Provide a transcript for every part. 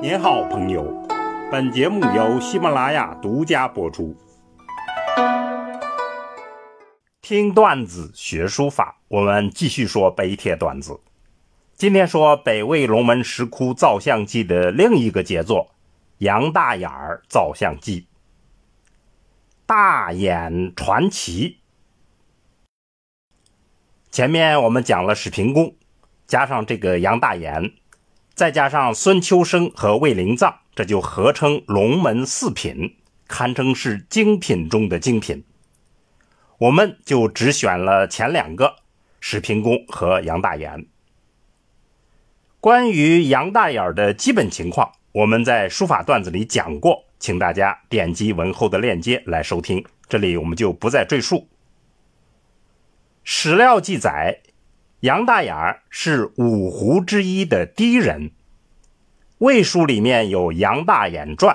您好，朋友。本节目由喜马拉雅独家播出。听段子学书法，我们继续说北帖段子。今天说北魏龙门石窟造像记的另一个杰作——杨大眼儿造像记。大眼传奇。前面我们讲了史平公，加上这个杨大眼。再加上孙秋生和魏灵藏，这就合称龙门四品，堪称是精品中的精品。我们就只选了前两个，史平公和杨大眼。关于杨大眼的基本情况，我们在书法段子里讲过，请大家点击文后的链接来收听。这里我们就不再赘述。史料记载。杨大眼是五胡之一的第一人，《魏书》里面有《杨大眼传》，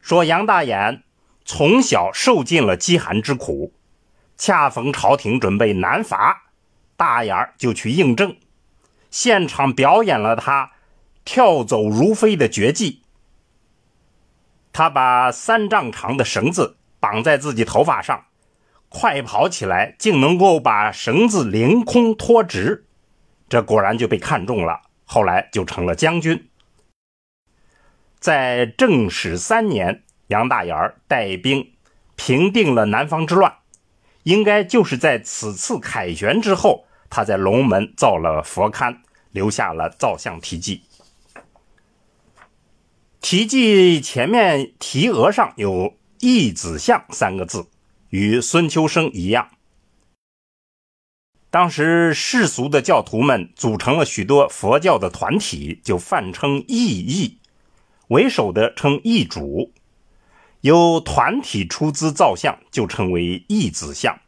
说杨大眼从小受尽了饥寒之苦，恰逢朝廷准备南伐，大眼就去应征，现场表演了他跳走如飞的绝技。他把三丈长的绳子绑在自己头发上。快跑起来，竟能够把绳子凌空拖直，这果然就被看中了。后来就成了将军。在正始三年，杨大眼带兵平定了南方之乱，应该就是在此次凯旋之后，他在龙门造了佛龛，留下了造像题记。题记前面题额上有“义子像”三个字。与孙秋生一样，当时世俗的教徒们组成了许多佛教的团体，就泛称义义，为首的称义主，由团体出资造像，就称为义子像。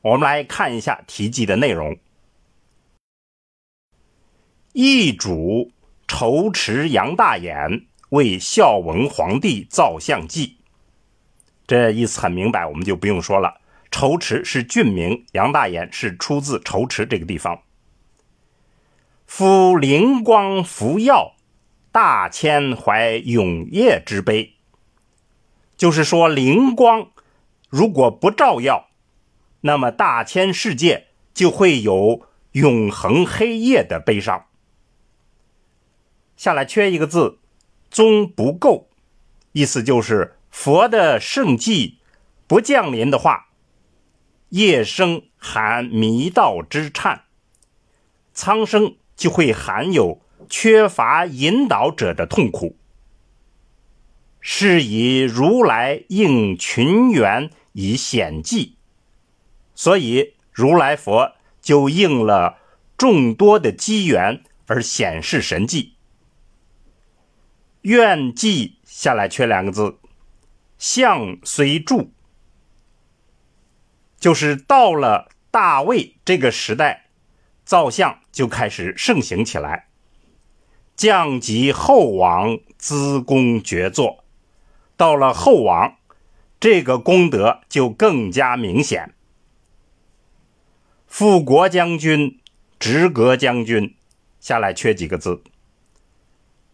我们来看一下题记的内容：义主仇持杨大眼为孝文皇帝造像记。这意思很明白，我们就不用说了。仇池是郡名，杨大眼是出自仇池这个地方。夫灵光福耀，大千怀永业之悲。就是说，灵光如果不照耀，那么大千世界就会有永恒黑夜的悲伤。下来缺一个字，宗不够，意思就是。佛的圣迹不降临的话，夜生含迷道之颤，苍生就会含有缺乏引导者的痛苦。是以如来应群缘以显迹，所以如来佛就应了众多的机缘而显示神迹。愿记下来缺两个字。相虽著，就是到了大魏这个时代，造像就开始盛行起来。降及后王资功绝作，到了后王，这个功德就更加明显。富国将军、直阁将军，下来缺几个字？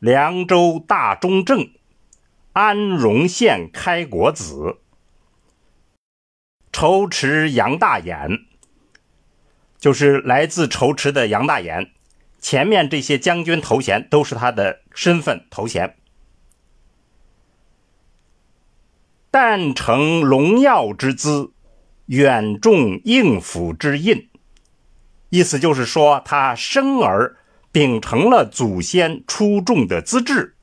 凉州大中正。安荣县开国子，仇池杨大眼，就是来自仇池的杨大眼。前面这些将军头衔都是他的身份头衔。但承荣耀之资，远重应府之印，意思就是说他生而秉承了祖先出众的资质。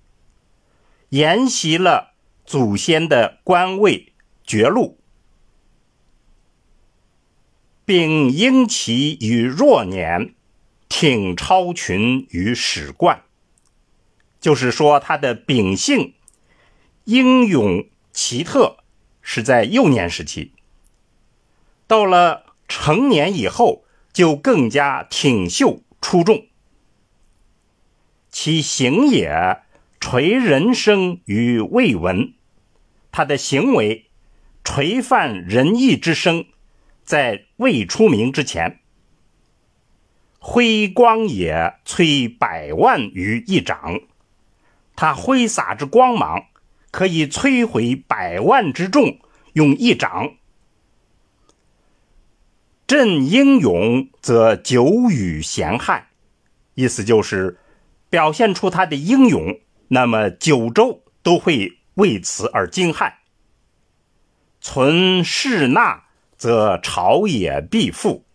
沿袭了祖先的官位爵禄，并因其于弱年挺超群于史冠，就是说他的秉性英勇奇特是在幼年时期，到了成年以后就更加挺秀出众，其行也。垂人生于未闻，他的行为垂范仁义之声，在未出名之前，辉光也摧百万于一掌，他挥洒之光芒，可以摧毁百万之众，用一掌。朕英勇，则久与咸害。意思就是表现出他的英勇，那么九州都会为此而惊骇。存世纳，则朝野必复。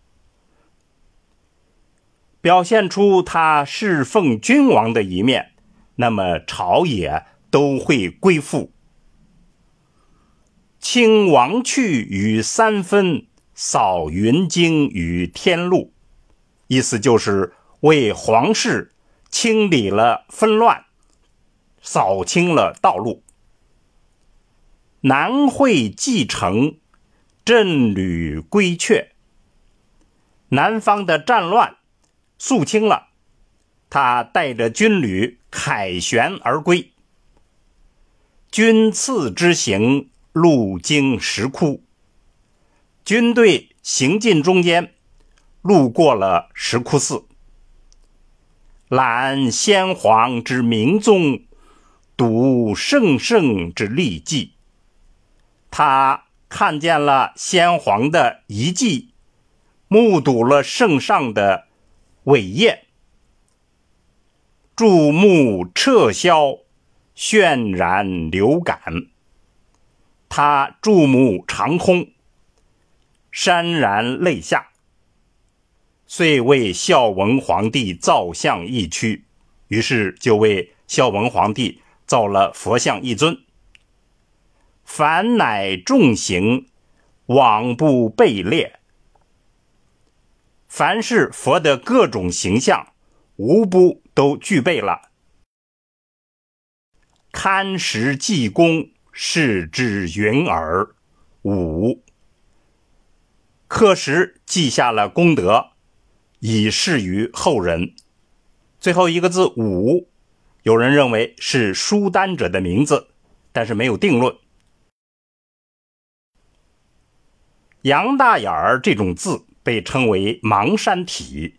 表现出他侍奉君王的一面，那么朝野都会归附。清王去与三分。扫云经与天路，意思就是为皇室清理了纷乱，扫清了道路。南会继承，镇旅归阙。南方的战乱肃清了，他带着军旅凯旋而归。军次之行，路经石窟。军队行进中间，路过了石窟寺。览先皇之明宗，睹圣圣之历迹。他看见了先皇的遗迹，目睹了圣上的伟业。注目撤销，渲然流感。他注目长空。潸然泪下，遂为孝文皇帝造像一躯，于是就为孝文皇帝造了佛像一尊。凡乃众行，往不备列。凡是佛的各种形象，无不都具备了。堪识济公，是之云耳。五。刻石记下了功德，以示于后人。最后一个字“五”，有人认为是书丹者的名字，但是没有定论。杨大眼儿这种字被称为邙山体。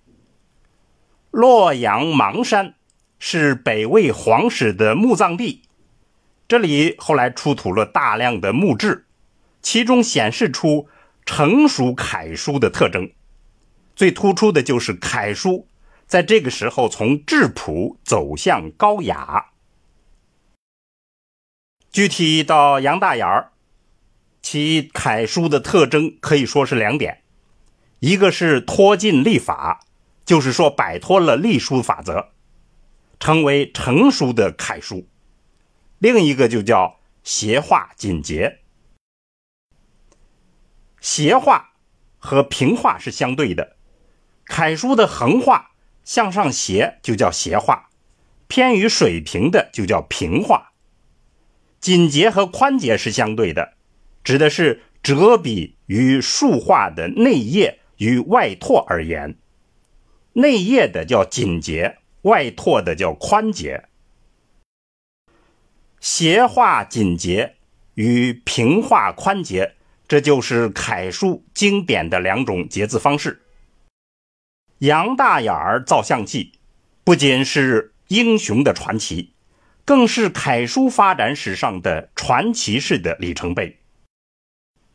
洛阳邙山是北魏皇室的墓葬地，这里后来出土了大量的墓志，其中显示出。成熟楷书的特征，最突出的就是楷书在这个时候从质朴走向高雅。具体到杨大眼儿，其楷书的特征可以说是两点：一个是脱尽历法，就是说摆脱了隶书法则，成为成熟的楷书；另一个就叫斜画紧结。斜画和平画是相对的，楷书的横画向上斜就叫斜画，偏于水平的就叫平画。紧结和宽结是相对的，指的是折笔与竖画的内页与外拓而言，内页的叫紧结，外拓的叫宽结。斜画紧结与平画宽结。这就是楷书经典的两种结字方式。杨大眼儿造像记，不仅是英雄的传奇，更是楷书发展史上的传奇式的里程碑。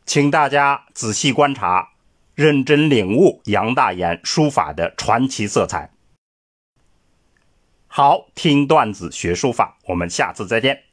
请大家仔细观察，认真领悟杨大眼书法的传奇色彩。好，听段子学书法，我们下次再见。